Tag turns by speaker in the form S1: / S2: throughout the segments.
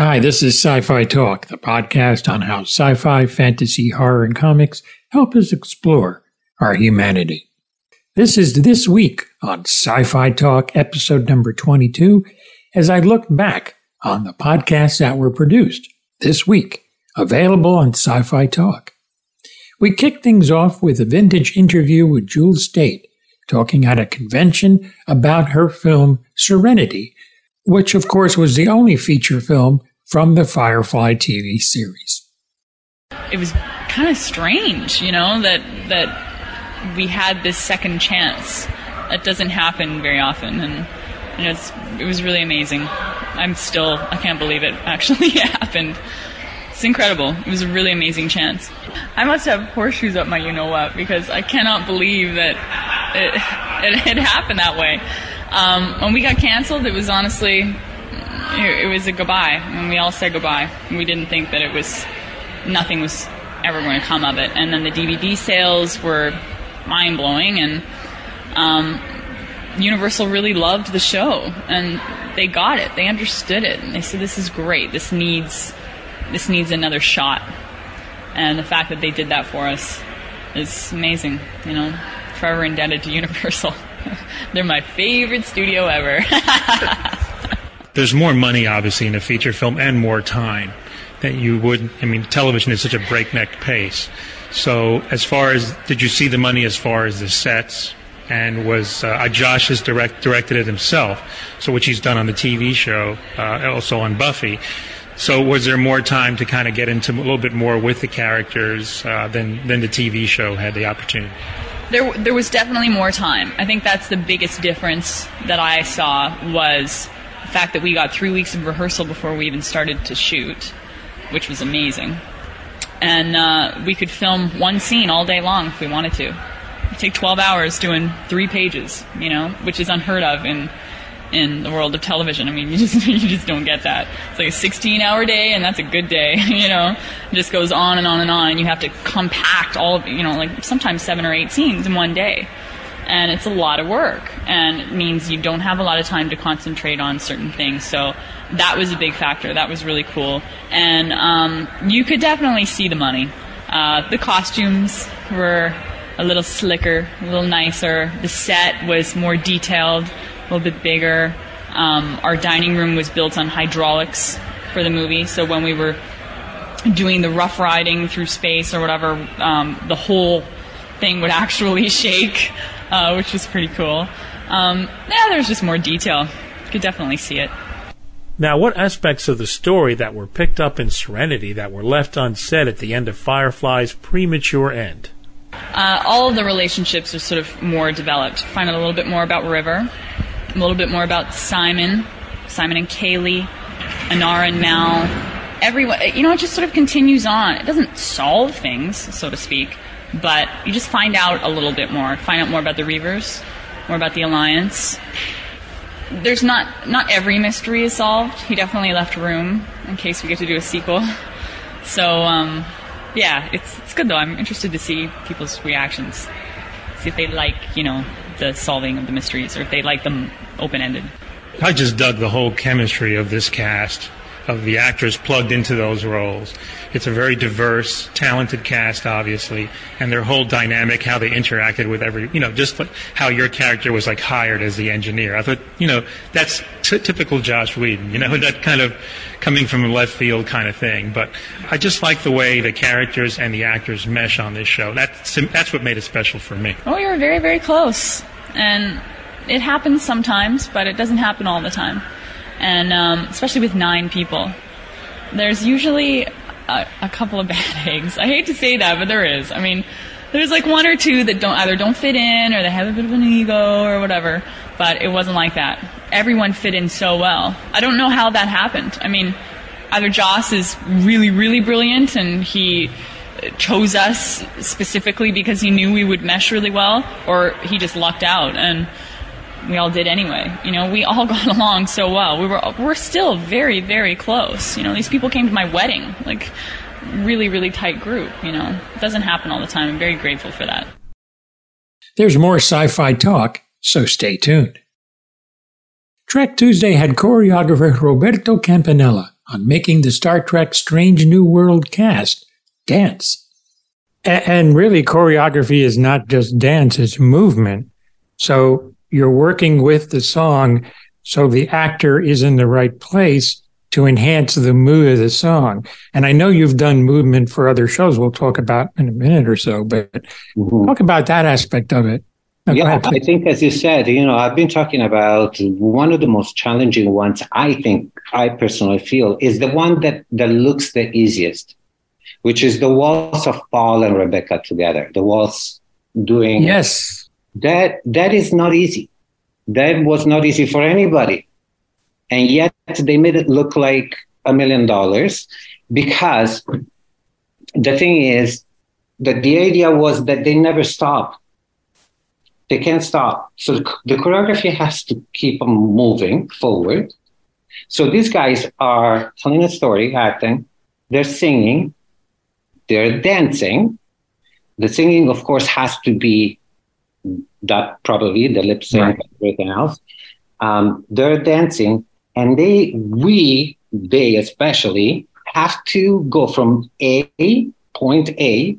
S1: Hi, this is Sci Fi Talk, the podcast on how sci fi, fantasy, horror, and comics help us explore our humanity. This is This Week on Sci Fi Talk, episode number 22, as I look back on the podcasts that were produced this week, available on Sci Fi Talk. We kick things off with a vintage interview with Jewel Staite, talking at a convention about her film Serenity, which of course was the only feature film from the Firefly TV series.
S2: It was kind of strange, you know, that that we had this second chance. That doesn't happen very often, and you know, it was really amazing. I'm still, I can't believe it actually happened. It's incredible. It was a really amazing chance. I must have horseshoes up my you know what because I cannot believe that it, it, it happened that way. Um, when we got canceled, it was honestly, it, was a goodbye. And we all said goodbye. We didn't think that it was, nothing was ever going to come of it. And then the DVD sales were mind blowing, and um, Universal really loved the show, and they got it. They understood it, and they said, "This is great. This needs, this needs another shot." And the fact that they did that for us is amazing. You know, forever indebted to Universal. They're my favorite studio ever.
S3: There's more money, obviously, in a feature film and more time that you would. I mean, television is such a breakneck pace. So, as far as did you see the money as far as the sets? And was uh, Joss has direct, directed it himself, so which he's done on the TV show, uh, also on Buffy. So was there more time to kind of get into a little bit more with the characters uh, than than the TV show had the opportunity?
S2: There, there was definitely more time. I think that's the biggest difference that I saw was fact that we got three weeks of rehearsal before we even started to shoot, which was amazing. And uh, we could film one scene all day long if we wanted to. It'd take 12 hours doing three pages, you know, which is unheard of in in the world of television. I mean, you just you just don't get that. It's like a 16 hour day, and that's a good day. You know, it just goes on and on and on, and you have to compact all of you know like sometimes seven or eight scenes in one day, and it's a lot of work, and it means you don't have a lot of time to concentrate on certain things. So that was a big factor. That was really cool, and um, you could definitely see the money. Uh, the costumes were a little slicker, a little nicer. The set was more detailed a little bit bigger. Um, our dining room was built on hydraulics for the movie, so when we were doing the rough riding through space or whatever, um, the whole thing would actually shake, uh, which was pretty cool. Um, yeah, there's just more detail. You could definitely see it.
S4: Now, what aspects of the story that were picked up in Serenity that were left unsaid at the end of Firefly's premature end?
S2: Uh, all of the relationships are sort of more developed. Find out a little bit more about River, a little bit more about Simon, Simon and Kaylee, Inara and Mal. Everyone, you know, it just sort of continues on. It doesn't solve things, so to speak, but you just find out a little bit more. Find out more about the Reavers, more about the Alliance. There's not not every mystery is solved. He definitely left room in case we get to do a sequel. So, um, yeah, it's it's good though. I'm interested to see people's reactions, see if they like, you know, the solving of the mysteries or if they like them open ended.
S3: I just dug the whole chemistry of this cast, of the actors plugged into those roles. It's a very diverse, talented cast, obviously, and their whole dynamic, how they interacted with every, you know, just like how your character was like hired as the engineer. I thought, you know, that's t- typical Joss Whedon, you know, that kind of coming from a left field kind of thing. But I just like the way the characters and the actors mesh on this show. That's that's what made it special for me.
S2: Oh, you're very, very close and it happens sometimes, but it doesn't happen all the time. And um, especially with nine people, there's usually a, a couple of bad eggs. I hate to say that, but there is. I mean, there's like one or two that don't either don't fit in or they have a bit of an ego or whatever. But it wasn't like that. Everyone fit in so well. I don't know how that happened. I mean, either Joss is really, really brilliant and he chose us specifically because he knew we would mesh really well, or he just lucked out and we all did anyway. You know, we all got along so well. We were we're still very very close. You know, these people came to my wedding, like really really tight group. You know, it doesn't happen all the time. I'm very grateful for that.
S1: There's more sci-fi talk, so stay tuned. Trek Tuesday had choreographer Roberto Campanella on making the Star Trek Strange New World cast dance. And really, choreography is not just dance, it's movement. So you're working with the song so the actor is in the right place to enhance the mood of the song. And I know you've done movement for other shows we'll talk about in a minute or so, but mm-hmm. talk about that aspect of it.
S5: No, yeah, ahead, I think, as you said, you know, I've been talking about one of the most challenging ones. I think I personally feel is the one that that looks the easiest, which is the waltz of Paul and Rebecca together. The waltz doing
S1: yes,
S5: that that is not easy. That was not easy for anybody, and yet they made it look like a million dollars because the thing is that the idea was that they never stop they can't stop. So the choreography has to keep them moving forward. So these guys are telling a story, acting, they're singing, they're dancing. The singing, of course, has to be that probably the lip sync right. and everything else. Um, they're dancing, and they, we, they especially, have to go from A, point A,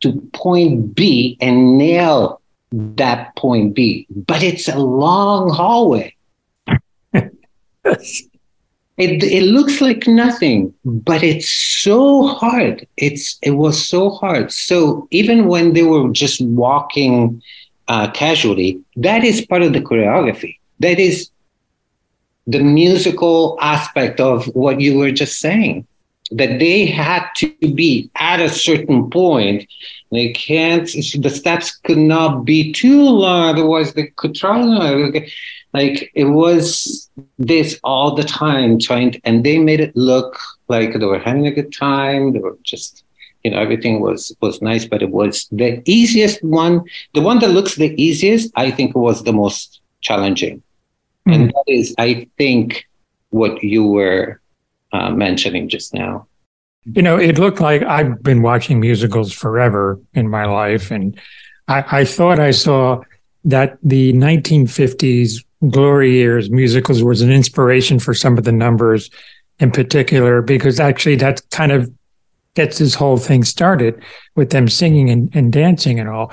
S5: to point B and nail that point B, but it's a long hallway. It, it looks like nothing, but it's so hard. It's it was so hard. So even when they were just walking uh, casually, that is part of the choreography. That is the musical aspect of what you were just saying. That they had to be at a certain point they can't. The steps could not be too long, otherwise they could try. Like it was this all the time, trying, to, and they made it look like they were having a good time. They were just, you know, everything was was nice, but it was the easiest one. The one that looks the easiest, I think, was the most challenging, mm. and that is, I think, what you were uh, mentioning just now.
S1: You know, it looked like I've been watching musicals forever in my life. And I, I thought I saw that the 1950s glory years musicals was an inspiration for some of the numbers in particular, because actually that's kind of gets this whole thing started with them singing and, and dancing and all.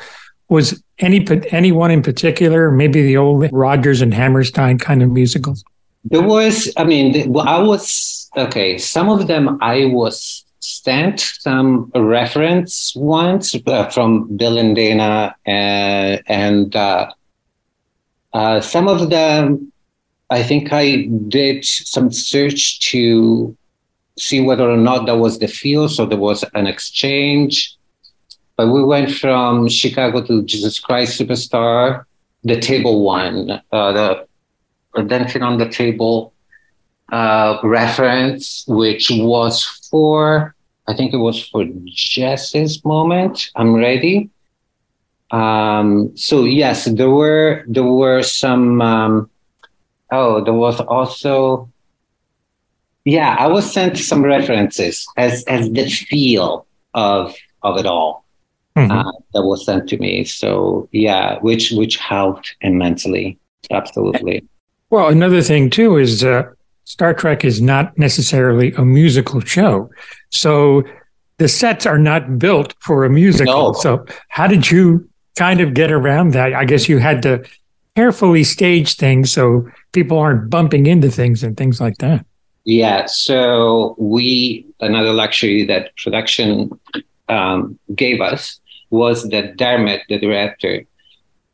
S1: Was any anyone in particular, maybe the old Rodgers and Hammerstein kind of musicals?
S5: There was, I mean, I was okay. Some of them I was sent some reference ones uh, from Bill and Dana, uh, and uh, uh, some of them, I think I did some search to see whether or not that was the feel. So there was an exchange. But we went from Chicago to Jesus Christ Superstar, the table one, uh, the dancing on the table uh, reference, which was for I think it was for Jess's moment. I'm ready. Um, so yes, there were there were some. Um, oh, there was also. Yeah, I was sent some references as as the feel of of it all mm-hmm. uh, that was sent to me. So yeah, which which helped immensely. Absolutely.
S1: Well, another thing too is uh, Star Trek is not necessarily a musical show. So the sets are not built for a musical. No. So how did you kind of get around that? I guess you had to carefully stage things so people aren't bumping into things and things like that.
S5: Yeah. So we, another luxury that production um, gave us was that Dermot, the director,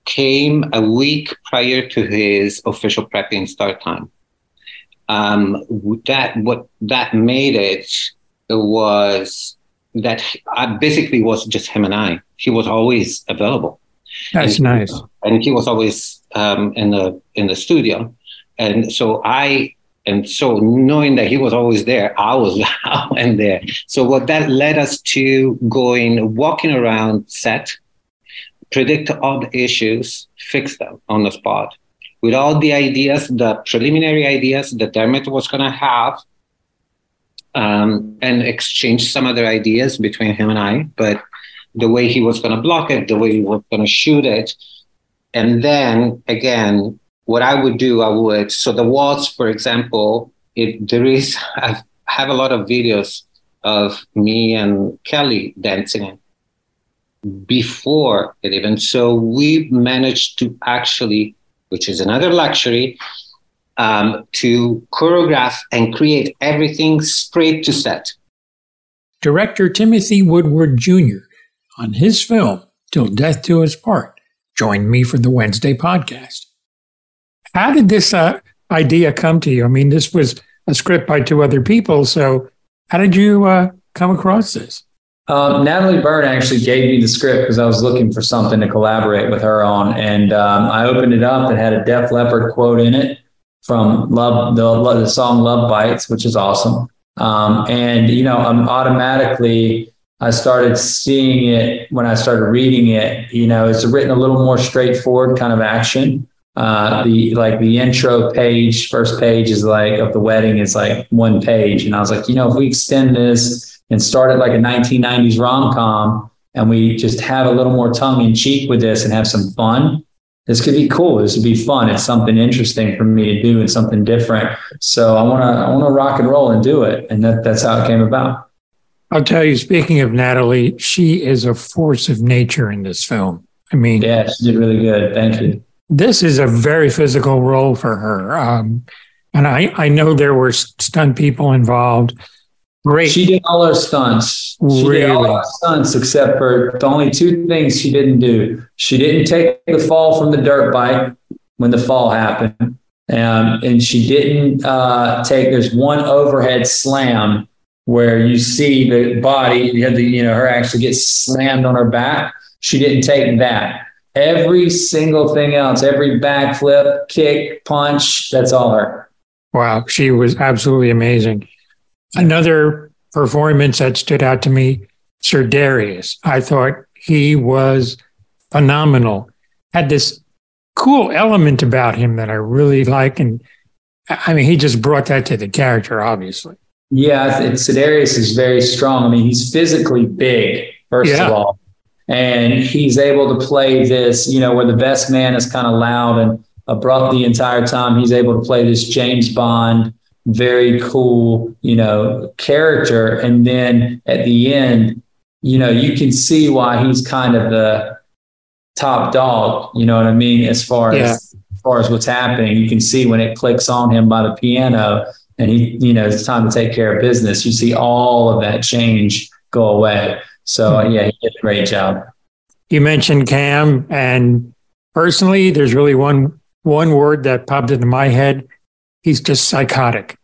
S5: came a week prior to his official prepping start time um, that what that made it was that I basically was just him and I. He was always available.
S1: That's
S5: and,
S1: nice.
S5: And he was always um, in the in the studio, and so I and so knowing that he was always there, I was out and there. So what that led us to going walking around set, predict all the issues, fix them on the spot with all the ideas, the preliminary ideas that Dermot was going to have, um, and exchange some other ideas between him and I. But the way he was going to block it, the way he was going to shoot it, and then again, what I would do, I would. So the waltz, for example, if there is, I've, have a lot of videos of me and Kelly dancing before it even. So we managed to actually, which is another luxury, um, to choreograph and create everything straight to set.
S1: Director Timothy Woodward Jr. on his film Till Death Do Us Part joined me for the Wednesday podcast. How did this uh, idea come to you? I mean, this was a script by two other people. So, how did you uh, come across this?
S6: Um, Natalie Burn actually gave me the script because I was looking for something to collaborate with her on, and um, I opened it up. It had a Def Leppard quote in it from "Love," the, the song "Love Bites," which is awesome. Um, and you know, I'm automatically I started seeing it when I started reading it. You know, it's written a little more straightforward kind of action. Uh, the like the intro page, first page is like of the wedding is like one page, and I was like, you know, if we extend this and start it like a 1990s rom com and we just have a little more tongue in cheek with this and have some fun, this could be cool. This would be fun. It's something interesting for me to do and something different. So I want to I want to rock and roll and do it, and that, that's how it came about.
S1: I'll tell you. Speaking of Natalie, she is a force of nature in this film. I mean,
S6: yeah, she did really good. Thank you.
S1: This is a very physical role for her, um, and I I know there were stunt people involved.
S6: Great. She did all her stunts. She really? did all her stunts except for the only two things she didn't do. She didn't take the fall from the dirt bike when the fall happened. Um, and she didn't uh, take, there's one overhead slam where you see the body, you have the, you know, her actually gets slammed on her back. She didn't take that. Every single thing else, every backflip, kick, punch, that's all her.
S1: Wow. She was absolutely amazing. Another performance that stood out to me, Ser'Darius. I thought he was phenomenal. Had this cool element about him that I really like. And I mean, he just brought that to the character, obviously.
S6: Yeah, Ser'Darius is very strong. I mean, he's physically big, first yeah. of all. And he's able to play this, you know, where the best man is kind of loud and abrupt the entire time. He's able to play this James Bond very cool, you know, character. And then at the end, you know, you can see why he's kind of the top dog, you know what I mean? As far yeah. as, as far as what's happening, you can see when it clicks on him by the piano and he, you know, it's time to take care of business. You see all of that change go away. So mm-hmm. yeah, he did a great job.
S1: You mentioned Cam and personally, there's really one one word that popped into my head he's just psychotic.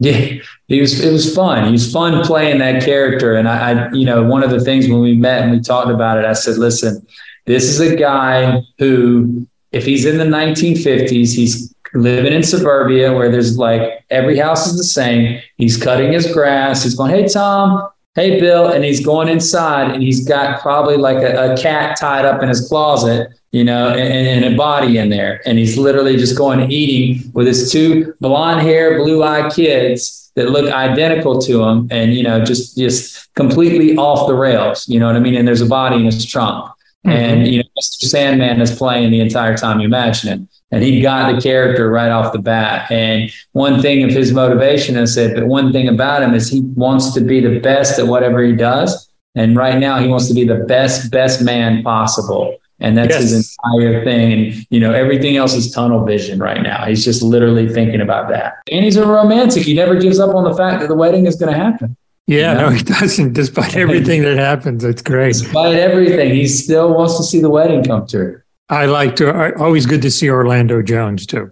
S6: Yeah, he was. It was fun. He was fun playing that character. And I, I, you know, one of the things when we met and we talked about it, I said, "Listen, this is a guy who, if he's in the 1950s, he's living in suburbia where there's like every house is the same. He's cutting his grass. He's going, "Hey Tom, hey Bill," and he's going inside and he's got probably like a, a cat tied up in his closet you know, and, and, a body in there. And he's literally just going and eating with his two blonde hair, blue eyed kids that look identical to him and, you know, just, just completely off the rails. You know what I mean? And there's a body in his trunk. Mm-hmm. And, you know, Mr. Sandman is playing the entire time you imagine it. And he got the character right off the bat. And one thing of his motivation, I said, but one thing about him is he wants to be the best at whatever he does. And right now, he wants to be the best, best man possible and that's yes. his entire thing and you know everything else is tunnel vision right now he's just literally thinking about that and he's a romantic he never gives up on the fact that the wedding is going to happen
S1: yeah, you know? no, he doesn't. Despite everything that happens, it's great.
S6: Despite everything, he still wants to see the wedding come true.
S1: I like to. Always good to see Orlando Jones too.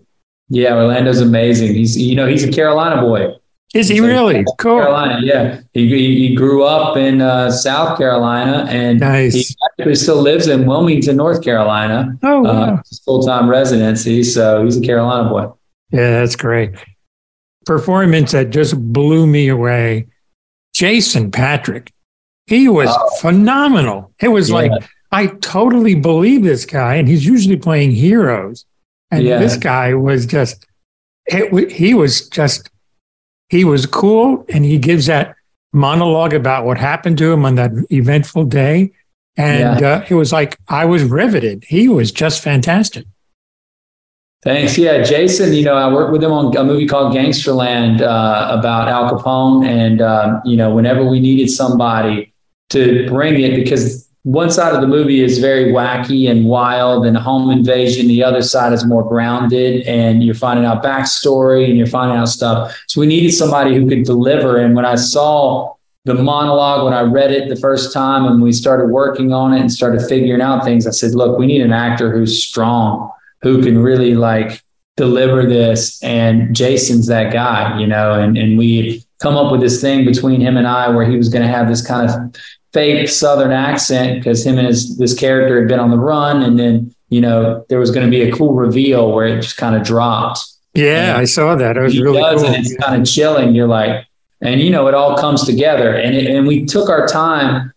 S6: Yeah, Orlando's amazing. He's you know he's a Carolina boy.
S1: Is he really
S6: cool? Carolina, yeah. He, he grew up in uh, South Carolina, and nice. he actually still lives in Wilmington, North Carolina.
S1: Oh, uh, wow. Uh,
S6: full time residency. So he's a Carolina boy.
S1: Yeah, that's great. Performance that just blew me away. Jason Patric, he was oh. phenomenal. It was yeah. like I totally believe this guy, and he's usually playing heroes, and yeah. this guy was just. It, he was just he was cool and he gives that monologue about what happened to him on that eventful day. And yeah. uh, it was like I was riveted. He was just fantastic.
S6: Thanks. Yeah, Jason. You know, I worked with him on a movie called Gangsterland uh, about Al Capone, and um, you know, whenever we needed somebody to bring it, because one side of the movie is very wacky and wild and home invasion. The other side is more grounded, and you're finding out backstory and you're finding out stuff. So we needed somebody who could deliver. And when I saw the monologue when I read it the first time and we started working on it and started figuring out things, I said, look, we need an actor who's strong who can really like deliver this. And Jason's that guy, you know, and, and we come up with this thing between him and I where he was going to have this kind of fake Southern accent because him and his, this character had been on the run. And then, you know, there was going to be a cool reveal where it just kind of dropped.
S1: Yeah, and I saw that. It was really does, cool.
S6: And it's kind of chilling. You're like, and you know, it all comes together. And it, and we took our time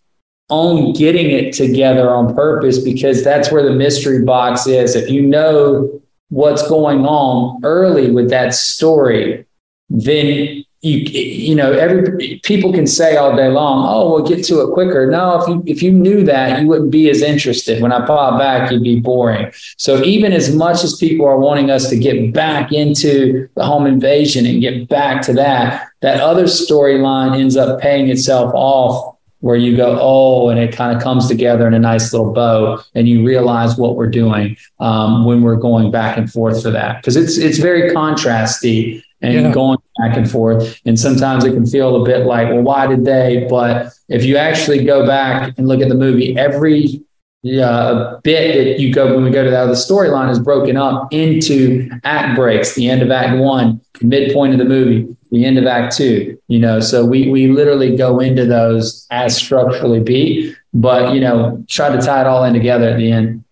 S6: on getting it together on purpose because that's where the mystery box is. If you know what's going on early with that story, then you you know every people can say all day long, oh, we'll get to it quicker. No, if you if you knew that, you wouldn't be as interested. When I pop back, you'd be boring. So even as much as people are wanting us to get back into the home invasion and get back to that, that other storyline ends up paying itself off where you go, oh, and it kind of comes together in a nice little bow, and you realize what we're doing um, when we're going back and forth for that because it's it's very contrasty and yeah. going back and forth, and sometimes it can feel a bit like, well, why did they? But if you actually go back and look at the movie, every uh, bit that you go when we go to the other storyline is broken up into act breaks. The end of Act One, midpoint of the movie the end of act two you know so we we literally go into those as structurally beat but you know try to tie it all in together at the end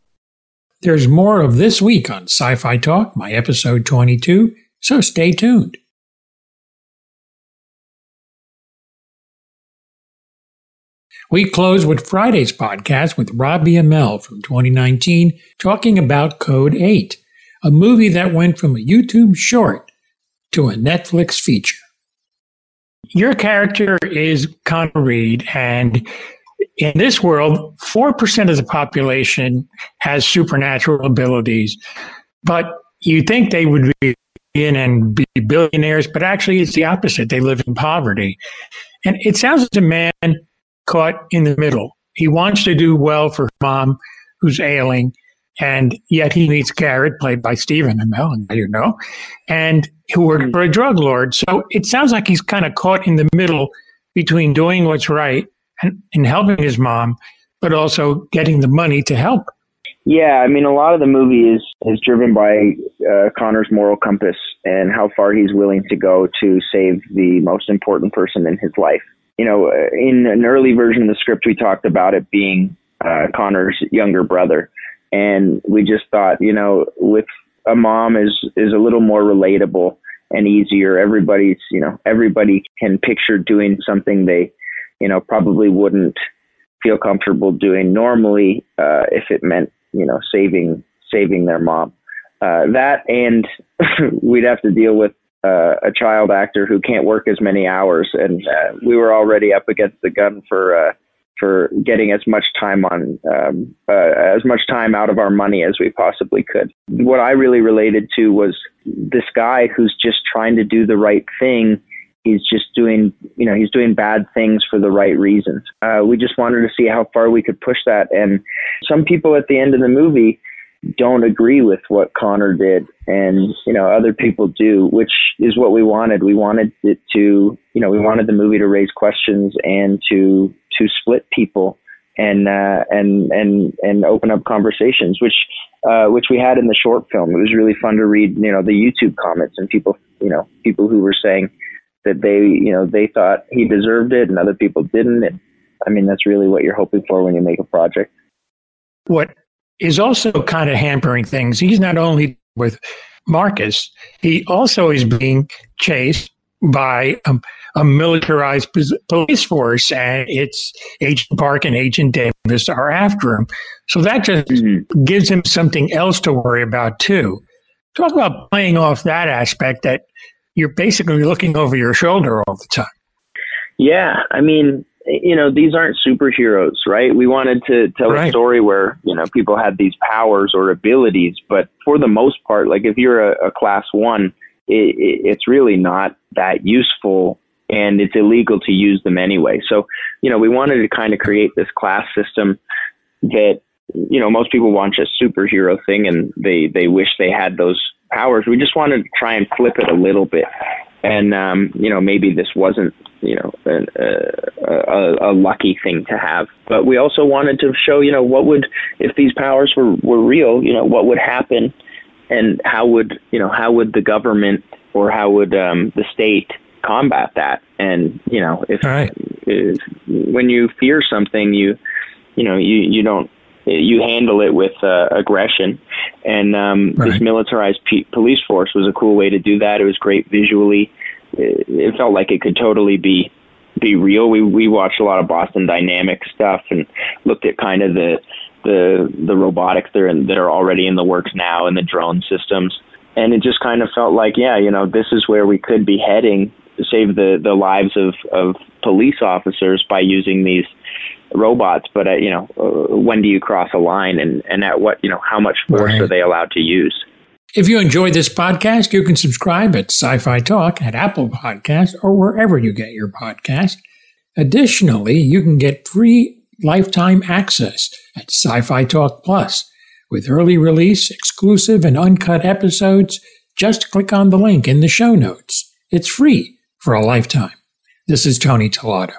S1: there's more of this week on sci-fi talk my episode 22 so stay tuned We close with Friday's podcast with Robbie Amell from 2019 talking about Code 8, a movie that went from a YouTube short to a Netflix feature. Your character is Connor Reed, and in this world, 4% of the population has supernatural abilities, but you think they would be in and be billionaires, but actually it's the opposite. They live in poverty. And it sounds like a man caught in the middle. He wants to do well for his mom who's ailing, and yet he meets Garrett, played by Stephen Amell, you know, and who worked mm. for a drug lord. So it sounds like he's kind of caught in the middle between doing what's right and, and helping his mom, but also getting the money to help.
S7: Yeah, I mean, a lot of the movie is is driven by uh, Connor's moral compass and how far he's willing to go to save the most important person in his life. You know, in an early version of the script, we talked about it being uh, Connor's younger brother, and we just thought, you know, with a mom is is a little more relatable and easier. Everybody's, you know, everybody can picture doing something they, you know, probably wouldn't feel comfortable doing normally uh, if it meant, you know, saving saving their mom. Uh, that and we'd have to deal with uh, a child actor who can't work as many hours, and uh, we were already up against the gun for uh, for getting as much time on um, uh, as much time out of our money as we possibly could. What I really related to was this guy who's just trying to do the right thing. He's just doing, you know, he's doing bad things for the right reasons. Uh, we just wanted to see how far we could push that. And some people at the end of the movie don't agree with what Connor did, and you know, other people do, which is what we wanted. We wanted it to, you know, we wanted the movie to raise questions and to to split people and uh, and and and open up conversations, which uh, which we had in the short film. It was really fun to read, you know, the YouTube comments and people, you know, people who were saying that they, you know, they thought he deserved it and other people didn't. And I mean, that's really what you're hoping for when you make a project.
S1: What is also kind of hampering things. He's not only with Marcus, he also is being chased by um, a militarized police force, and it's Agent Park and Agent Davis are after him. So that just mm-hmm. gives him something else to worry about too. Talk about playing off that aspect that you're basically looking over your shoulder all the time.
S7: Yeah, I mean, you know, these aren't superheroes, right? We wanted to tell
S1: Right.
S7: a story where, you know, people had these powers or abilities, but for the most part, like if you're a, a class one, it, it, it's really not that useful and it's illegal to use them anyway. So, you know, we wanted to kind of create this class system that, you know, most people want a superhero thing and they, they wish they had those powers. We just wanted to try and flip it a little bit. And, um, you know, maybe this wasn't, you know, uh, a, a lucky thing to have. But we also wanted to show, you know, what would, if these powers were, were real, you know, what would happen and how would, you know, how would the government or how would um, the state combat that? And, you know, if,
S1: right.
S7: if when you fear something, you, you know, you, you don't, you handle it with uh, aggression. And um, this militarized pe- police force was a cool way to do that. It was great visually. It, it felt like it could totally be be real. We we watched a lot of Boston Dynamic stuff and looked at kind of the the the robotics that are in, that are already in the works now and the drone systems. And it just kind of felt like, yeah, you know, this is where we could be heading save the the lives of of police officers by using these robots. But uh, you know, uh, when do you cross a line, and and at what you know, how much force
S1: Right.
S7: are they allowed to use?
S1: If you enjoyed this podcast, you can subscribe at Sci Fi Talk at Apple Podcasts or wherever you get your podcast. Additionally, you can get free lifetime access at Sci Fi Talk Plus with early release, exclusive, and uncut episodes. Just click on the link in the show notes. It's free for a lifetime. This is Tony Tellado.